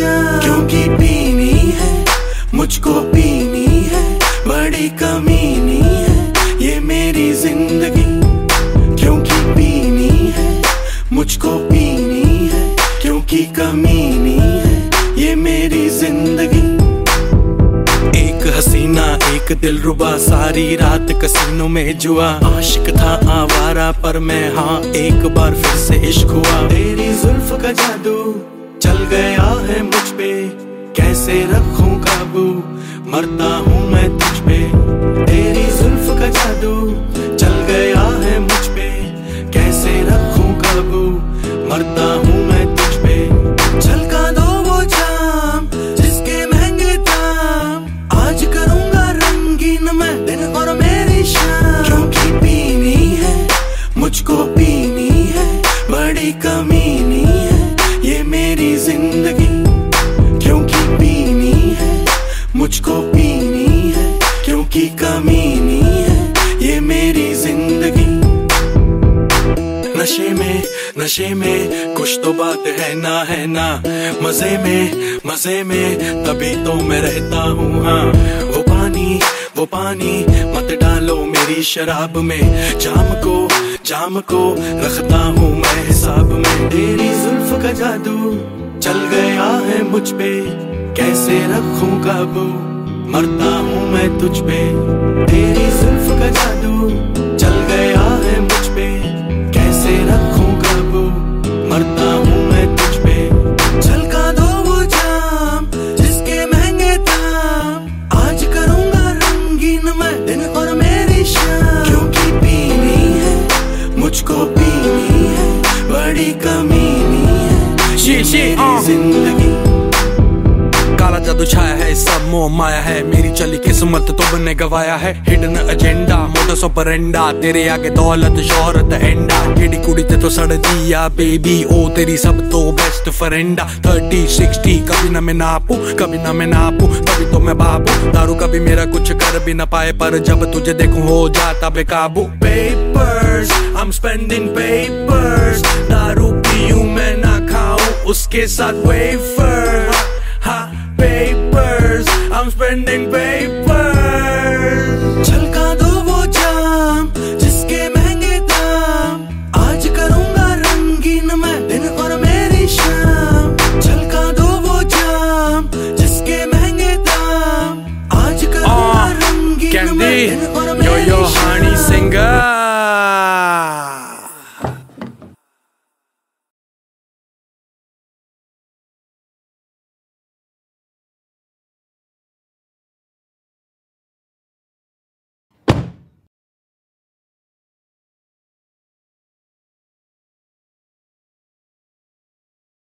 क्योंकि पीनी है, मुझको पीनी है, बड़ी कमीनी है, ये मेरी ज़िंदगी। क्योंकि पीनी है, मुझको पीनी है, क्योंकि कमीनी है, ये मेरी ज़िंदगी। एक हसीना, एक दिल रुबा, सारी रात कसीनों में जुआ। आशिक था आवारा, पर मैं हाँ एक बार फिर से इश्क हुआ। तेरी जुल्फ का जादू। चल गया है मुझ पे। कैसे रखूँ काबू? मरता हूँ मैं तुझ पे। तेरी कमीनी है, ये मेरी ज़िंदगी। नशे में नशे में, कुछ तो बात है ना है ना। मज़े में मज़े में, तभी तो मैं रहता हूँ हाँ। वो पानी वो पानी मत डालो मेरी शराब में। जाम को जाम को रखता हूँ मैं हिसाब में। तेरी जुल्फ का जादू चल गया है मुझ पे, कैसे रखूँ काबू? मरता हूँ मैं तुझ पे। तेरी जुल्फ का जादू चल गया है मुझ पे। कैसे रखूँ काबू? मरता हूँ मैं तुझ पे। झलका दो वो जाम जिसके महँगे दाम। आज करूँगा रंगीन मैं दिन और मेरी शाम। क्योंकि पीनी है मुझको पीनी है बड़ी कमीनी है। मेरी uh. ज़िंदगी जादू छाया है सब मोह माया है। मेरी चली किस्मत तो बने गवाया है। हिडन एजेंडा मोटो सोपरेंडा तेरे आगे दौलत, शोहरत एंडा केड़ी कुड़ी ते तो सड़ दिया बेबी ओ, तेरी सब तो बेस्ट फ्रेंडा थर्टी, सिक्सटी, कभी ना मैं नापू, कभी ना मैं नापू कभी तो मैं बाबू। दारू कभी मेरा कुछ कर भी ना पाए, पर जब तुझे देखूँ हो जाता बेकाबू। पेपर्स I'm spending papers दारू पीऊं मैं ना खाऊं, उसके साथ wafer ha papers. I'm spending papers.